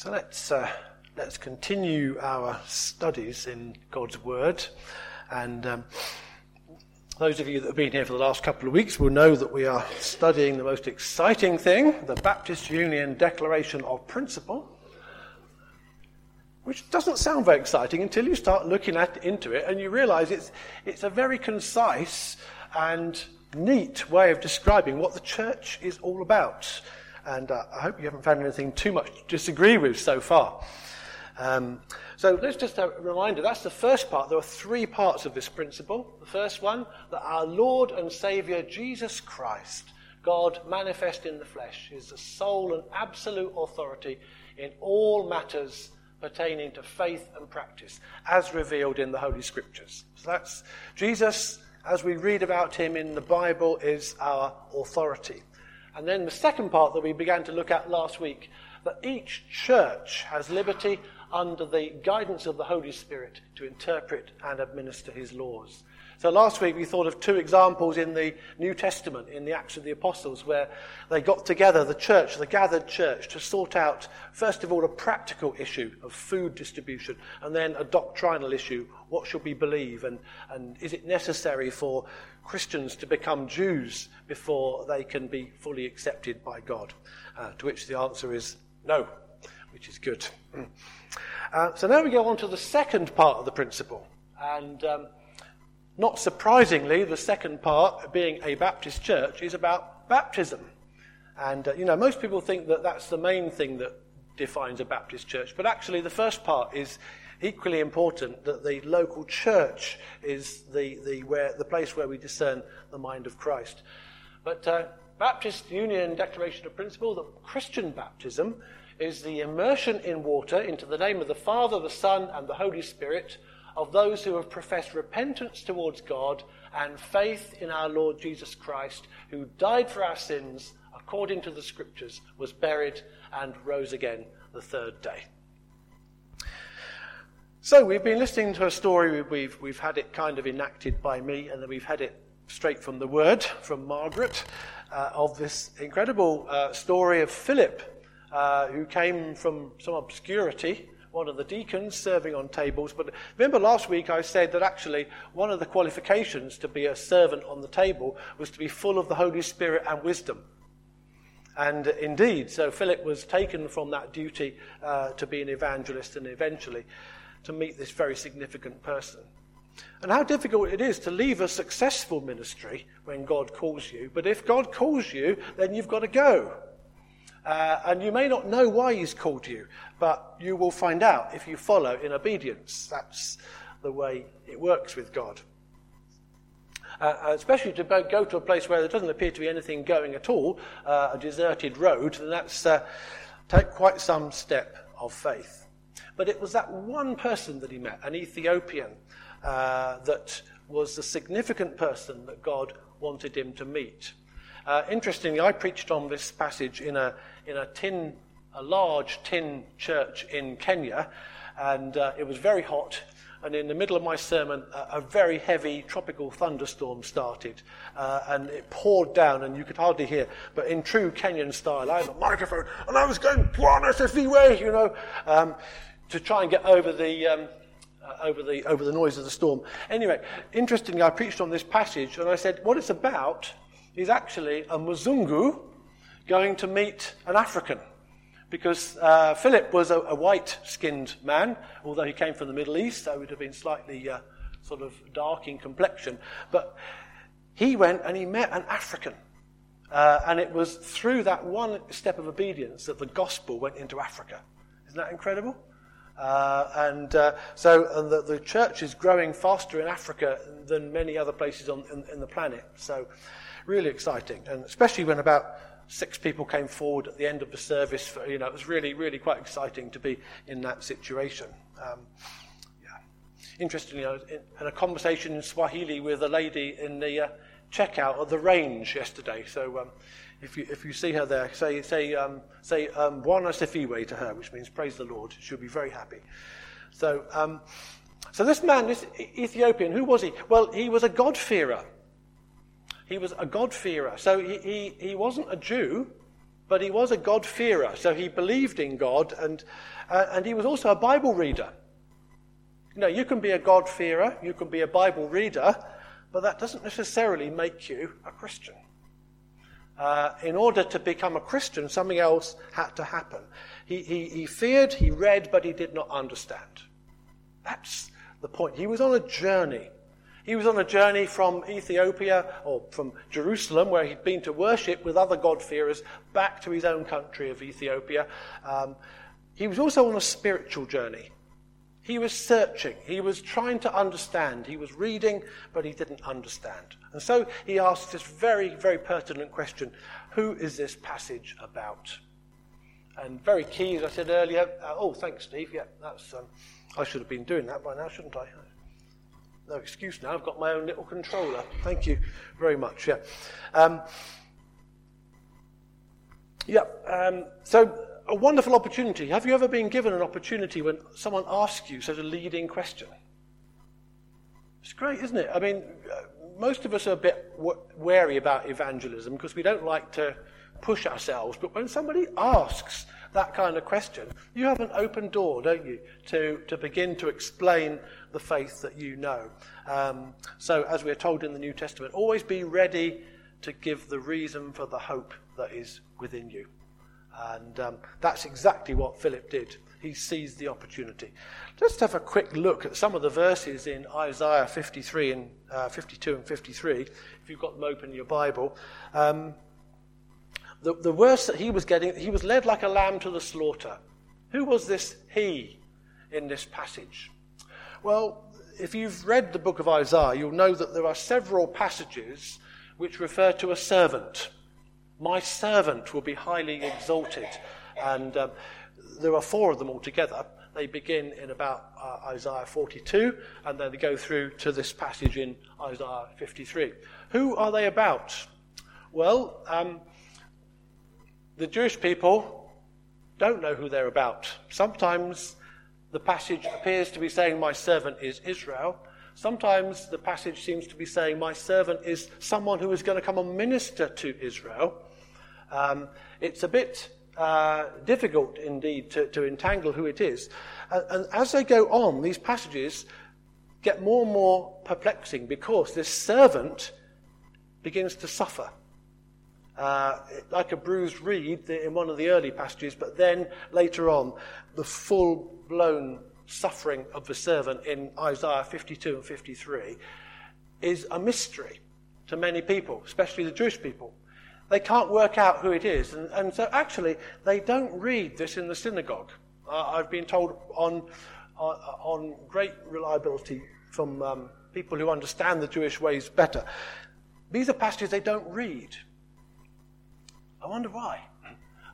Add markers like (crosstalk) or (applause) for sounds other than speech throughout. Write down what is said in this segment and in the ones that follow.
So let's, uh, let's continue our studies in God's Word. And um, those of you that have been here for the last couple of weeks will know that we are studying the most exciting thing, the Baptist Union Declaration of Principle, which doesn't sound very exciting until you start looking at, into it and you realize it's, it's a very concise and neat way of describing what the church is all about. And uh, I hope you haven't found anything too much to disagree with so far. Um, so let's just a reminder that's the first part. There are three parts of this principle. The first one, that our Lord and Saviour Jesus Christ, God manifest in the flesh, is the sole and absolute authority in all matters pertaining to faith and practice, as revealed in the Holy Scriptures. So that's Jesus, as we read about him in the Bible, is our authority. And then the second part that we began to look at last week that each church has liberty under the guidance of the Holy Spirit to interpret and administer his laws. So last week we thought of two examples in the New Testament, in the Acts of the Apostles, where they got together, the church, the gathered church, to sort out, first of all, a practical issue of food distribution, and then a doctrinal issue, what should we believe, and, and is it necessary for Christians to become Jews before they can be fully accepted by God? Uh, to which the answer is no, which is good. (clears throat) Uh, so now we go on to the second part of the principle. And um, not surprisingly, the second part, being a Baptist church, is about baptism. And, uh, you know, most people think that that's the main thing that defines a Baptist church. But actually, the first part is equally important that the local church is the, the, where, the place where we discern the mind of Christ. But uh, Baptist Union Declaration of Principle, that Christian baptism is the immersion in water into the name of the Father, the Son, and the Holy Spirit of those who have professed repentance towards God and faith in our Lord Jesus Christ, who died for our sins according to the Scriptures, was buried, and rose again the third day. So we've been listening to a story, we've, we've had it kind of enacted by me, and then we've had it straight from the Word, from Margaret, uh, of this incredible uh, story of Philip uh, who came from some obscurity, one of the deacons serving on tables. But remember last week I said that actually one of the qualifications to be a servant on the table was to be full of the Holy Spirit and wisdom. And indeed, so Philip was taken from that duty uh, to be an evangelist and eventually to meet this very significant person. And how difficult it is to leave a successful ministry when God calls you. But if God calls you, then you've got to go. Uh, and you may not know why he's called you, but you will find out if you follow in obedience. That's the way it works with God. Uh, uh especially to go to a place where there doesn't appear to be anything going at all, uh, a deserted road, then that's uh, take quite some step of faith. But it was that one person that he met, an Ethiopian, uh, that was the significant person that God wanted him to meet. Uh, interestingly, I preached on this passage in a, in a tin, a large tin church in Kenya, and uh, it was very hot. And in the middle of my sermon, a, a very heavy tropical thunderstorm started, uh, and it poured down, and you could hardly hear. But in true Kenyan style, I had a microphone, and I was going Bwana Sifiwe, you know, um, to try and get over the um, uh, over the over the noise of the storm. Anyway, interestingly, I preached on this passage, and I said what it's about is actually a Mzungu going to meet an African. Because uh, Philip was a, a white skinned man, although he came from the Middle East, so he would have been slightly uh, sort of dark in complexion. But he went and he met an African. Uh, and it was through that one step of obedience that the gospel went into Africa. Isn't that incredible? Uh, and uh, so and the, the, church is growing faster in Africa than many other places on, in, in the planet. So really exciting, and especially when about six people came forward at the end of the service. For, you know, it was really, really quite exciting to be in that situation. Um, yeah. Interestingly, I was in, in, a conversation in Swahili with a lady in the uh, checkout of the range yesterday. So um, if, you, if you see her there, say, say, um, say um, Sifiwe to her, which means praise the Lord. She'll be very happy. So, um, so this man, this Ethiopian, who was he? Well, he was a God-fearer. He was a God-fearer. So he, he, he wasn't a Jew, but he was a God-fearer. So he believed in God, and, uh, and he was also a Bible reader. You know, you can be a God-fearer, you can be a Bible reader, but that doesn't necessarily make you a Christian. Uh, in order to become a Christian, something else had to happen. He, he, he feared, he read, but he did not understand. That's the point. He was on a journey. He was on a journey from Ethiopia or from Jerusalem, where he'd been to worship with other God-fearers, back to his own country of Ethiopia. Um, he was also on a spiritual journey. He was searching. He was trying to understand. He was reading, but he didn't understand. And so he asked this very, very pertinent question Who is this passage about? And very key, as I said earlier. Uh, oh, thanks, Steve. Yeah, that's. Um, I should have been doing that by now, shouldn't I? No excuse now. I've got my own little controller. Thank you very much. Yeah. Um, yeah. Um, so a wonderful opportunity. Have you ever been given an opportunity when someone asks you such a leading question? It's great, isn't it? I mean, uh, most of us are a bit wary about evangelism because we don't like to push ourselves. But when somebody asks that kind of question, you have an open door, don't you, to, to begin to explain the faith that you know. Um, so, as we're told in the New Testament, always be ready to give the reason for the hope that is within you. And um, that's exactly what Philip did. He seized the opportunity. Let's have a quick look at some of the verses in Isaiah 53 and uh, 52 and 53, if you've got them open in your Bible. Um, the, the verse that he was getting, he was led like a lamb to the slaughter. Who was this he in this passage? Well, if you've read the book of Isaiah, you'll know that there are several passages which refer to a servant. My servant will be highly exalted. And um, there are four of them altogether. They begin in about uh, Isaiah 42, and then they go through to this passage in Isaiah 53. Who are they about? Well, um, the Jewish people don't know who they're about. Sometimes the passage appears to be saying, My servant is Israel. Sometimes the passage seems to be saying, My servant is someone who is going to come and minister to Israel. Um, it's a bit uh, difficult indeed to, to, entangle who it is. And, and, as they go on, these passages get more and more perplexing because this servant begins to suffer. Uh, like a bruised reed in one of the early passages, but then later on, the full blown suffering of the servant in Isaiah 52 and 53 is a mystery to many people, especially the Jewish people. They can't work out who it is. And, and so actually, they don't read this in the synagogue. Uh, I've been told on, on, on great reliability from um, people who understand the Jewish ways better. These are passages they don't read. I wonder why.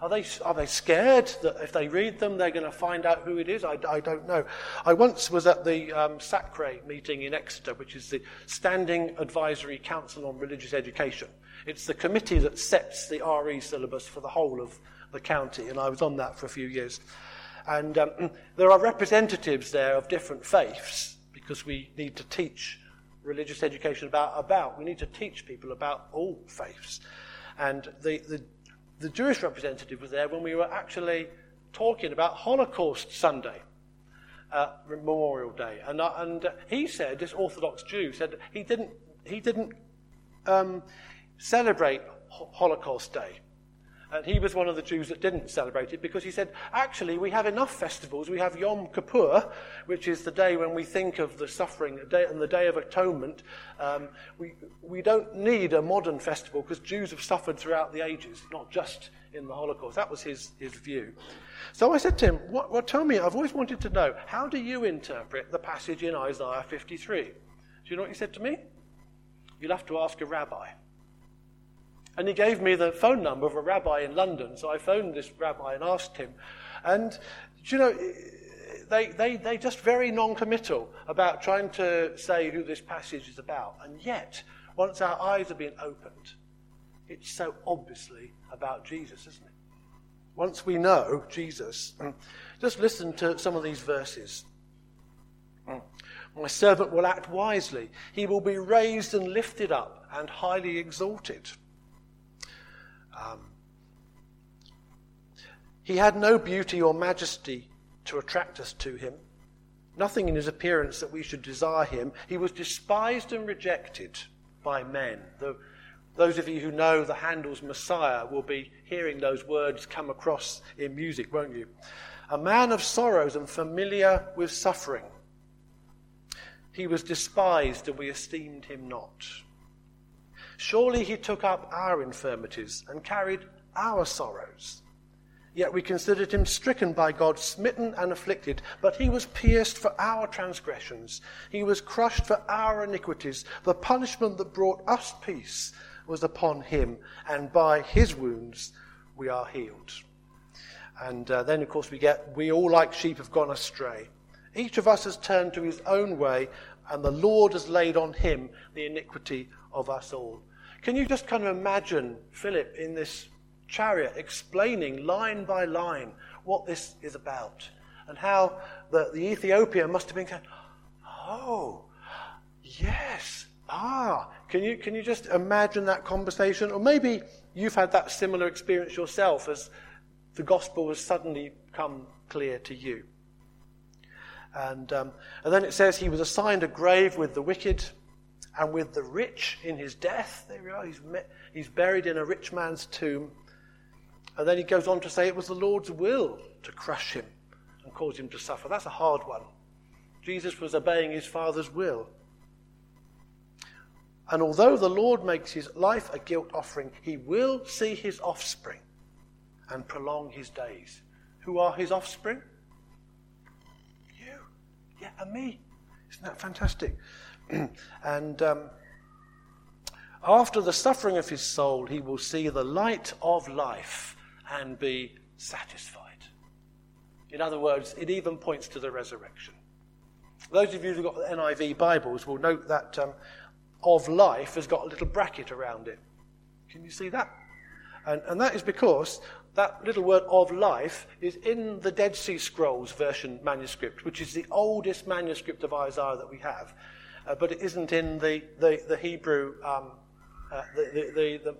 Are they, are they scared that if they read them, they're going to find out who it is? I, I don't know. I once was at the um, SACRE meeting in Exeter, which is the Standing Advisory Council on Religious Education. It's the committee that sets the RE syllabus for the whole of the county, and I was on that for a few years. And um, (clears throat) there are representatives there of different faiths because we need to teach religious education about, about. We need to teach people about all faiths. And the, the, the Jewish representative was there when we were actually talking about Holocaust Sunday. Uh, Memorial Day, and uh, and he said this Orthodox Jew said he didn't he didn't um, celebrate Holocaust Day. And he was one of the Jews that didn't celebrate it because he said, actually, we have enough festivals. We have Yom Kippur, which is the day when we think of the suffering, and the Day of Atonement. Um, we, we don't need a modern festival because Jews have suffered throughout the ages, not just in the Holocaust. That was his, his view. So I said to him, what, what, tell me, I've always wanted to know, how do you interpret the passage in Isaiah 53? Do you know what he said to me? You'll have to ask a rabbi. And he gave me the phone number of a rabbi in London. So I phoned this rabbi and asked him. And, you know, they, they, they just very non committal about trying to say who this passage is about. And yet, once our eyes have been opened, it's so obviously about Jesus, isn't it? Once we know Jesus, (clears throat) just listen to some of these verses. My servant will act wisely. He will be raised and lifted up and highly exalted. Um, He had no beauty or majesty to attract us to him, nothing in his appearance that we should desire him. He was despised and rejected by men. The, those of you who know the Handel's Messiah will be hearing those words come across in music, won't you? A man of sorrows and familiar with suffering. He was despised and we esteemed him not. Surely he took up our infirmities and carried our sorrows. Yet we considered him stricken by God, smitten and afflicted. But he was pierced for our transgressions, he was crushed for our iniquities. The punishment that brought us peace was upon him, and by his wounds we are healed. And uh, then, of course, we get, we all like sheep have gone astray. Each of us has turned to his own way, and the Lord has laid on him the iniquity of us all. Can you just kind of imagine Philip in this chariot explaining line by line what this is about and how the, the Ethiopian must have been going, oh, yes, ah. Can you, can you just imagine that conversation? Or maybe you've had that similar experience yourself as the gospel has suddenly come clear to you. And, um, and then it says he was assigned a grave with the wicked and with the rich in his death. There we are. He's, met, he's buried in a rich man's tomb. And then he goes on to say it was the Lord's will to crush him and cause him to suffer. That's a hard one. Jesus was obeying his Father's will. And although the Lord makes his life a guilt offering, he will see his offspring and prolong his days. Who are his offspring? And me. Isn't that fantastic? (clears throat) and um, after the suffering of his soul, he will see the light of life and be satisfied. In other words, it even points to the resurrection. Those of you who've got the NIV Bibles will note that um, of life has got a little bracket around it. Can you see that? And, and that is because that little word of life is in the Dead Sea Scrolls version manuscript, which is the oldest manuscript of Isaiah that we have. Uh, but it isn't in the, the, the Hebrew, um, uh, the, the, the,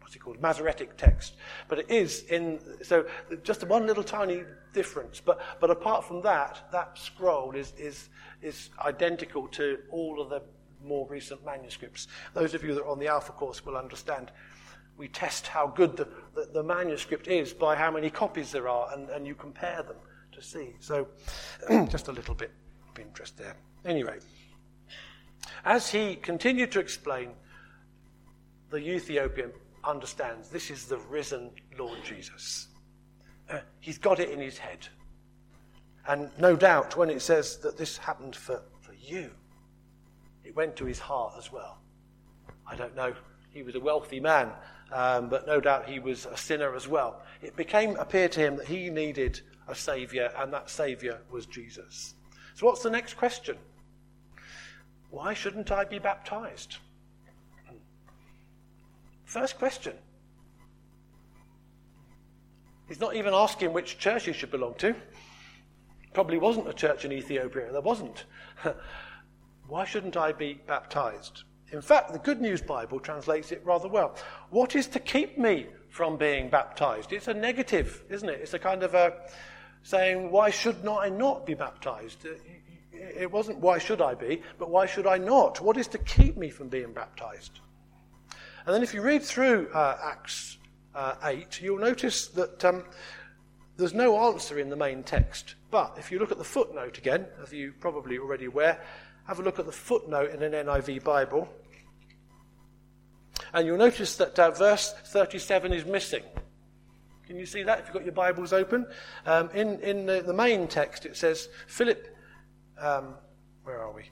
what's it called, Masoretic text. But it is in, so just one little tiny difference. But, but apart from that, that scroll is, is, is identical to all of the more recent manuscripts. Those of you that are on the Alpha course will understand. We test how good the, the, the manuscript is by how many copies there are, and, and you compare them to see. So, (clears throat) just a little bit of interest there. Anyway, as he continued to explain, the Ethiopian understands this is the risen Lord Jesus. Uh, he's got it in his head. And no doubt, when it says that this happened for, for you, it went to his heart as well. I don't know. He was a wealthy man, um, but no doubt he was a sinner as well. It became appear to him that he needed a saviour, and that saviour was Jesus. So, what's the next question? Why shouldn't I be baptized? First question. He's not even asking which church he should belong to. Probably wasn't a church in Ethiopia. There wasn't. (laughs) Why shouldn't I be baptized? In fact, the Good News Bible translates it rather well. What is to keep me from being baptized? It's a negative, isn't it? It's a kind of a saying, why should not I not be baptized? It wasn't why should I be, but why should I not? What is to keep me from being baptized? And then if you read through uh, Acts uh, 8, you'll notice that um, there's no answer in the main text. But if you look at the footnote again, as you probably already aware, have a look at the footnote in an NIV Bible. And you'll notice that uh, verse 37 is missing. Can you see that if you've got your Bibles open? Um, in in the, the, main text, it says, Philip, um, where are we?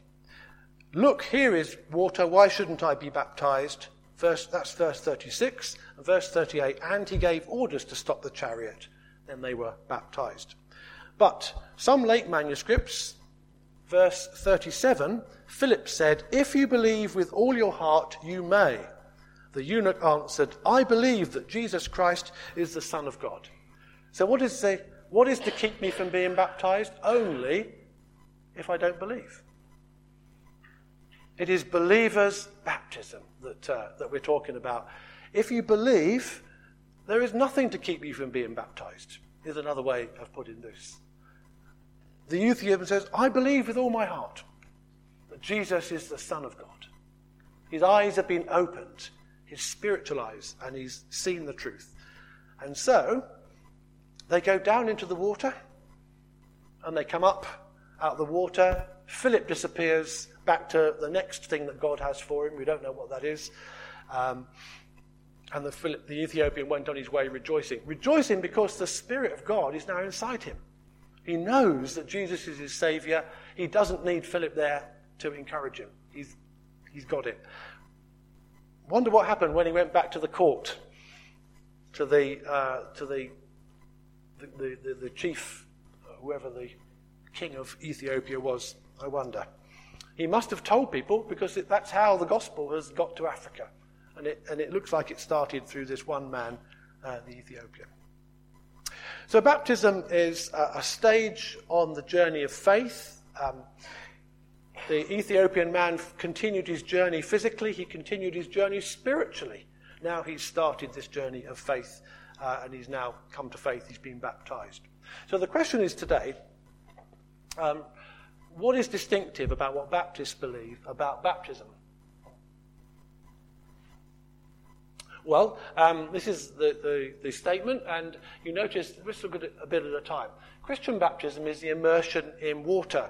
Look, here is water. Why shouldn't I be baptized? Verse, that's verse 36. And verse 38, and he gave orders to stop the chariot. Then they were baptized. But some late manuscripts, verse 37, Philip said, If you believe with all your heart, you may. The eunuch answered, I believe that Jesus Christ is the Son of God. So, what is, the, what is to keep me from being baptized? Only if I don't believe. It is believers' baptism that, uh, that we're talking about. If you believe, there is nothing to keep you from being baptized. is another way of putting this. The youth Ethiopian says, I believe with all my heart that Jesus is the Son of God. His eyes have been opened, his spiritual eyes, and he's seen the truth. And so they go down into the water and they come up out of the water. Philip disappears back to the next thing that God has for him. We don't know what that is. Um, and the, Philip, the Ethiopian went on his way rejoicing. Rejoicing because the Spirit of God is now inside him. He knows that Jesus is his Saviour. He doesn't need Philip there to encourage him. He's, he's got it. Wonder what happened when he went back to the court, to the, uh, to the, the, the, the chief, whoever the king of Ethiopia was, I wonder. He must have told people because it, that's how the gospel has got to Africa. And it, and it looks like it started through this one man, uh, the Ethiopian. So, baptism is a, stage on the journey of faith. Um, the Ethiopian man continued his journey physically, he continued his journey spiritually. Now he's started this journey of faith uh, and he's now come to faith, he's been baptized. So, the question is today um, what is distinctive about what Baptists believe about baptism? Well, um, this is the, the, the, statement, and you notice, let's look at a bit at a time. Christian baptism is the immersion in water.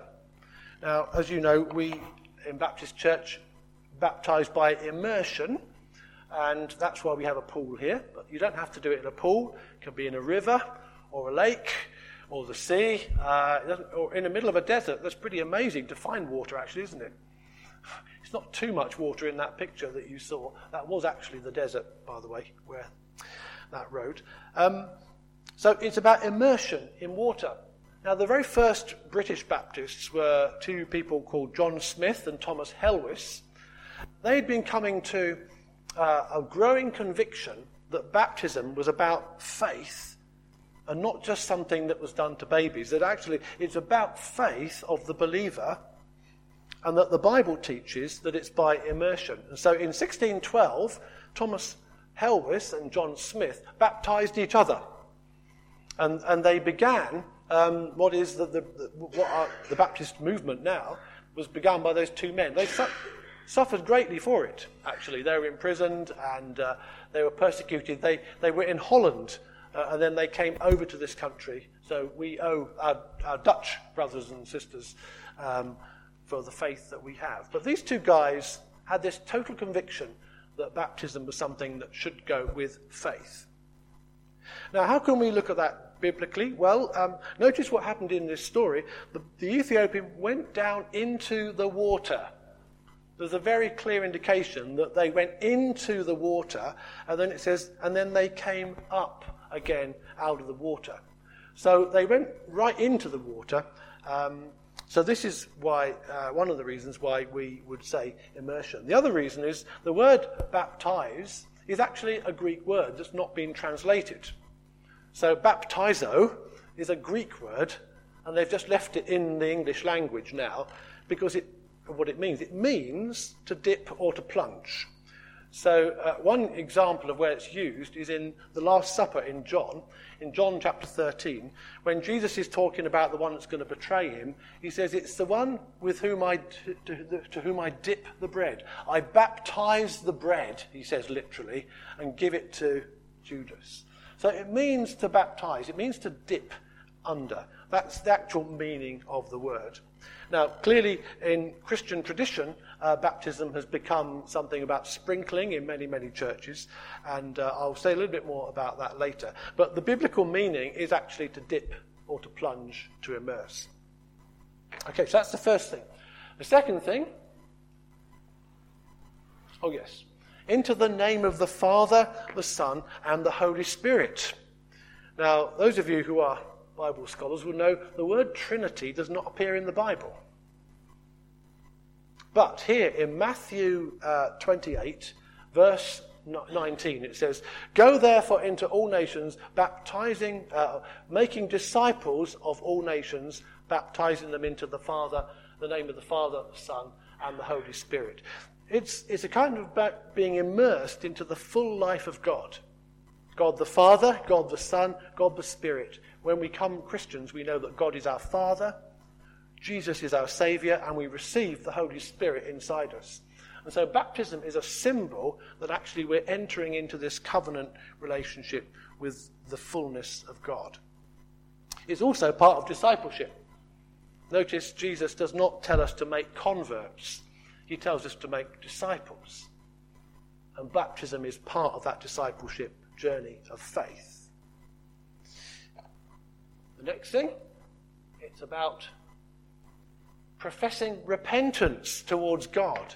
Now, as you know, we in Baptist Church baptize by immersion, and that's why we have a pool here. But you don't have to do it in a pool, it can be in a river or a lake or the sea, uh, or in the middle of a desert. That's pretty amazing to find water, actually, isn't it? It's not too much water in that picture that you saw. That was actually the desert, by the way, where that road. Um, so it's about immersion in water. Now, the very first British Baptists were two people called John Smyth and Thomas Helwys. They'd been coming to uh, a growing conviction that baptism was about faith and not just something that was done to babies, that actually it's about faith of the believer and that the Bible teaches that it's by immersion. And so in 1612, Thomas Helwys and John Smyth baptized each other. And, and they began um, what is the, the, the, what are, the Baptist movement now was begun by those two men. They su- suffered greatly for it, actually. They were imprisoned and uh, they were persecuted. They, they were in Holland uh, and then they came over to this country. So we owe our, our Dutch brothers and sisters um, for the faith that we have. But these two guys had this total conviction that baptism was something that should go with faith. Now, how can we look at that biblically? Well, um, notice what happened in this story. The, the Ethiopian went down into the water. There's a very clear indication that they went into the water, and then it says, and then they came up again out of the water. So they went right into the water. Um, so this is why uh, one of the reasons why we would say immersion. The other reason is the word baptize is actually a Greek word that's not been translated. So baptizo is a Greek word, and they've just left it in the English language now because it, what it means. It means to dip or to plunge. So, uh, one example of where it's used is in the Last Supper in John, in John chapter 13, when Jesus is talking about the one that's going to betray him. He says, It's the one with whom I, to, to whom I dip the bread. I baptize the bread, he says literally, and give it to Judas. So, it means to baptize, it means to dip under. That's the actual meaning of the word. Now, clearly, in Christian tradition, uh, baptism has become something about sprinkling in many, many churches, and uh, I'll say a little bit more about that later. But the biblical meaning is actually to dip or to plunge, to immerse. Okay, so that's the first thing. The second thing, oh yes, into the name of the Father, the Son, and the Holy Spirit. Now, those of you who are Bible scholars will know the word Trinity does not appear in the Bible. But here in Matthew uh, 28, verse 19, it says, Go therefore into all nations, baptizing, uh, making disciples of all nations, baptizing them into the Father, the name of the Father, the Son, and the Holy Spirit. It's, it's a kind of being immersed into the full life of God. God the Father, God the Son, God the Spirit. When we come Christians, we know that God is our Father, Jesus is our Saviour, and we receive the Holy Spirit inside us. And so baptism is a symbol that actually we're entering into this covenant relationship with the fullness of God. It's also part of discipleship. Notice Jesus does not tell us to make converts, he tells us to make disciples. And baptism is part of that discipleship journey of faith. The next thing, it's about professing repentance towards God.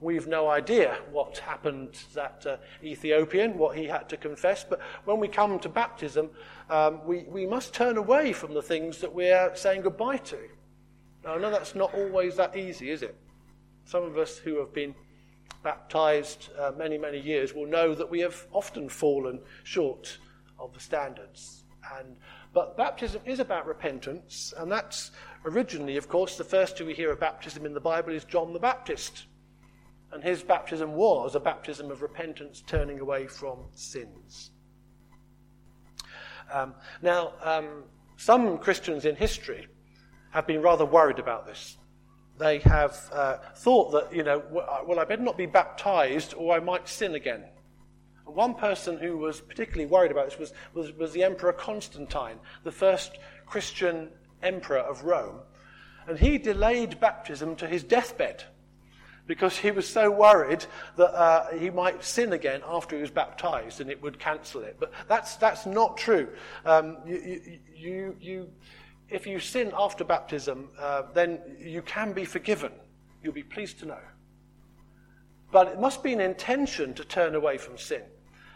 We've no idea what happened to that uh, Ethiopian, what he had to confess, but when we come to baptism, um, we, we must turn away from the things that we're saying goodbye to. Now, I know that's not always that easy, is it? Some of us who have been baptized uh, many, many years will know that we have often fallen short of the standards. And, but baptism is about repentance, and that's originally, of course, the first who we hear of baptism in the Bible is John the Baptist. And his baptism was a baptism of repentance, turning away from sins. Um, now, um, some Christians in history have been rather worried about this they have uh, thought that, you know, uh, well, I better not be baptized or I might sin again. One person who was particularly worried about this was, was, was the Emperor Constantine, the first Christian emperor of Rome. And he delayed baptism to his deathbed because he was so worried that uh, he might sin again after he was baptized and it would cancel it. But that's, that's not true. Um, you, you, you, if you sin after baptism, uh, then you can be forgiven. You'll be pleased to know. But it must be an intention to turn away from sin.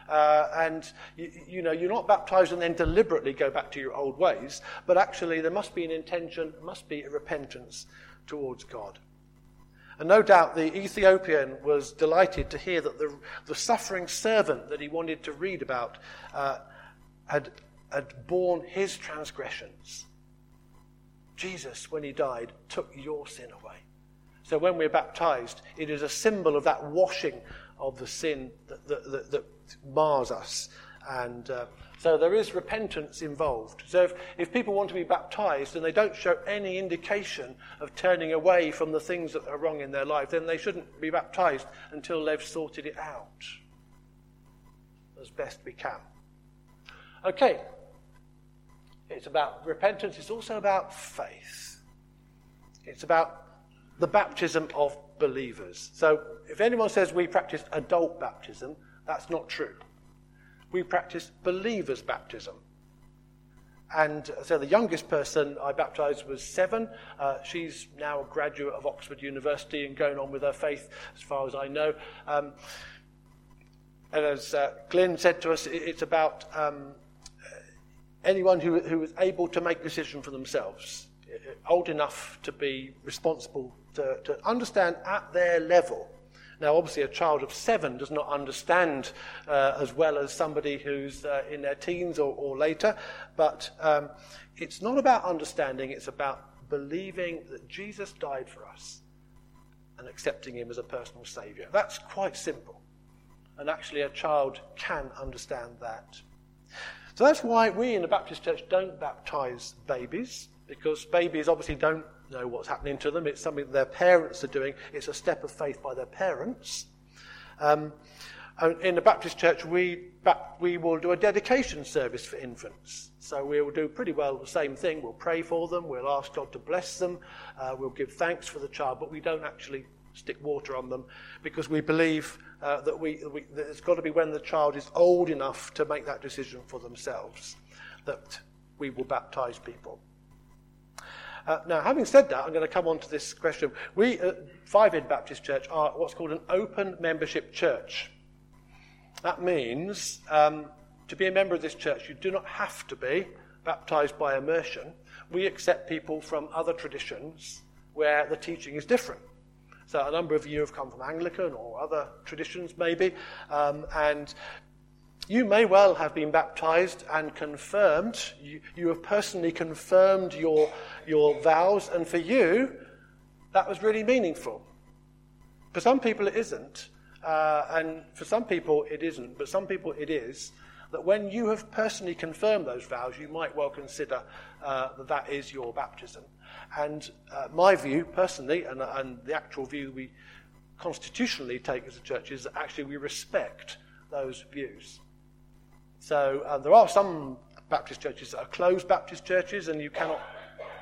Uh, and you, you, know you're not baptized and then deliberately go back to your old ways, but actually there must be an intention, must be a repentance towards God. And no doubt the Ethiopian was delighted to hear that the, the suffering servant that he wanted to read about uh, had, had borne his transgressions Jesus, when he died, took your sin away. So when we're baptized, it is a symbol of that washing of the sin that, that, that, that mars us. And uh, so there is repentance involved. So if, if people want to be baptized and they don't show any indication of turning away from the things that are wrong in their life, then they shouldn't be baptized until they've sorted it out as best we can. Okay, it's about repentance. It's also about faith. It's about the baptism of believers. So if anyone says we practice adult baptism, that's not true. We practice believers' baptism. And so the youngest person I baptized was seven. Uh, she's now a graduate of Oxford University and going on with her faith, as far as I know. Um, and as uh, Glyn said to us, it's about um, anyone who, who is able to make decision for themselves, uh, old enough to be responsible, to, to understand at their level. Now, obviously, a child of seven does not understand uh, as well as somebody who's uh, in their teens or, or later, but um, it's not about understanding, it's about believing that Jesus died for us and accepting him as a personal saviour. That's quite simple. And actually, a child can understand that. So that's why we in the Baptist church don't baptize babies, because babies obviously don't know what's happening to them. It's something their parents are doing. It's a step of faith by their parents. Um, in the Baptist church, we, we will do a dedication service for infants. So we will do pretty well the same thing. We'll pray for them, we'll ask God to bless them, uh, we'll give thanks for the child, but we don't actually stick water on them because we believe uh, that, we, we, that it's got to be when the child is old enough to make that decision for themselves that we will baptize people. Uh, now, having said that, I'm going to come on to this question. We at Five Inn Baptist Church are what's called an open membership church. That means um, to be a member of this church, you do not have to be baptized by immersion. We accept people from other traditions where the teaching is different. So a number of you have come from Anglican or other traditions, maybe, um, and you may well have been baptized and confirmed. You, you have personally confirmed your, your vows, and for you, that was really meaningful. For some people, it isn't. Uh, and for some people, it isn't. But some people, it is. that when you have personally confirmed those vows, you might well consider uh, that that is your baptism. And uh, my view, personally, and, and the actual view we constitutionally take as a church, is that actually we respect those views. So uh, there are some Baptist churches that are closed Baptist churches, and you cannot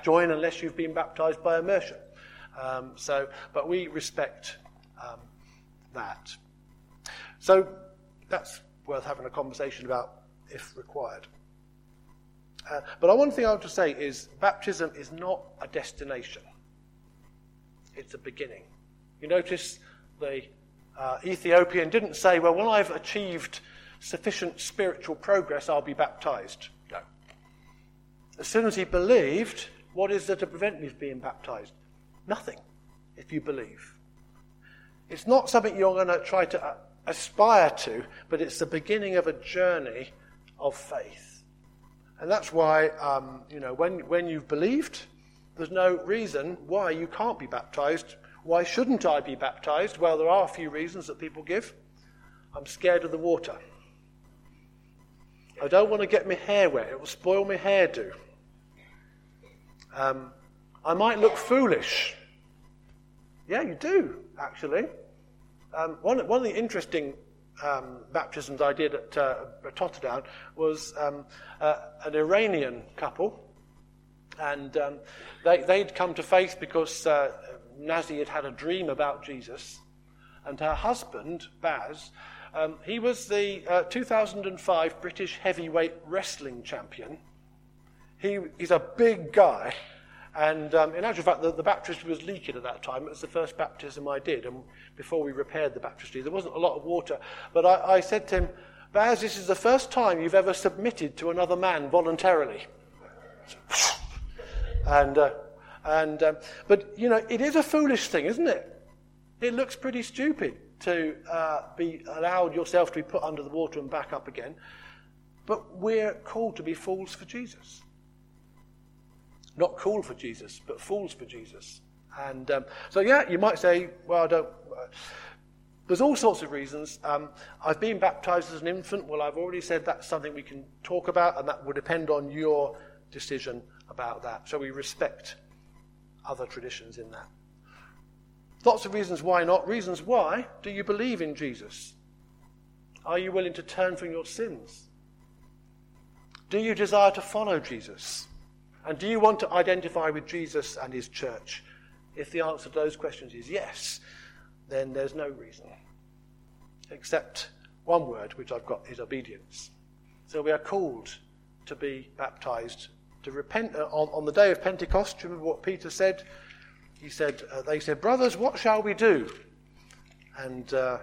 join unless you've been baptized by immersion. Um, so, but we respect um, that. So that's worth having a conversation about if required. Uh, but one thing I want to say is baptism is not a destination, it's a beginning. You notice the uh, Ethiopian didn't say, Well, when I've achieved sufficient spiritual progress, I'll be baptized. No. As soon as he believed, what is there to prevent me from being baptized? Nothing, if you believe. It's not something you're going to try to uh, aspire to, but it's the beginning of a journey of faith. And that's why, um, you know, when, when you've believed, there's no reason why you can't be baptized. Why shouldn't I be baptized? Well, there are a few reasons that people give. I'm scared of the water. I don't want to get my hair wet, it will spoil my hairdo. Um, I might look foolish. Yeah, you do, actually. Um, one, one of the interesting um, baptisms I did at, uh, was um, uh, an Iranian couple. And um, they, they'd come to faith because uh, Nazi had had a dream about Jesus. And her husband, Baz, um, he was the uh, 2005 British heavyweight wrestling champion. He, he's a big guy. And um, in actual fact, the, the, baptistry was leaking at that time. It was the first baptism I did. And before we repaired the baptistry, there wasn't a lot of water. But I, I said to him, Baz, this is the first time you've ever submitted to another man voluntarily. and, uh, and, um, but, you know, it is a foolish thing, isn't it? It looks pretty stupid to uh, be allowed yourself to be put under the water and back up again. But we're called to be fools for Jesus. Not cool for Jesus, but fools for Jesus. And um, so, yeah, you might say, well, I don't. Uh, there's all sorts of reasons. Um, I've been baptized as an infant. Well, I've already said that's something we can talk about, and that will depend on your decision about that. So we respect other traditions in that. Lots of reasons why not. Reasons why do you believe in Jesus? Are you willing to turn from your sins? Do you desire to follow Jesus? And do you want to identify with Jesus and his church? If the answer to those questions is yes, then there's no reason. Except one word, which I've got, is obedience. So we are called to be baptized, to repent uh, on, on the day of Pentecost. Remember what Peter said? he said, uh, they said, Brothers, what shall we do? And uh,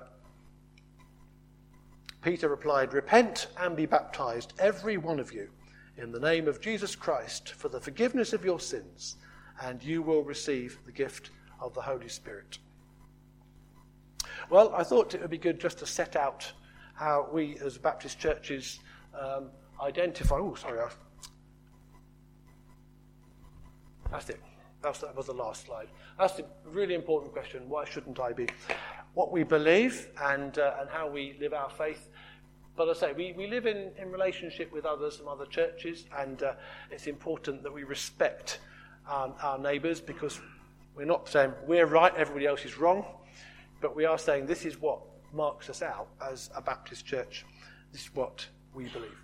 Peter replied, Repent and be baptized, every one of you, in the name of Jesus Christ, for the forgiveness of your sins, and you will receive the gift of the Holy Spirit. Well, I thought it would be good just to set out how we as Baptist churches um, identify. Oh, sorry. That's it. That's, that was the last slide. That's a really important question. Why shouldn't I be? What we believe and, uh, and how we live our faith. But I say, we, we live in, in relationship with others from other churches, and uh, it's important that we respect our, our neighbours because we're not saying we're right, everybody else is wrong, but we are saying this is what marks us out as a Baptist church. This is what we believe.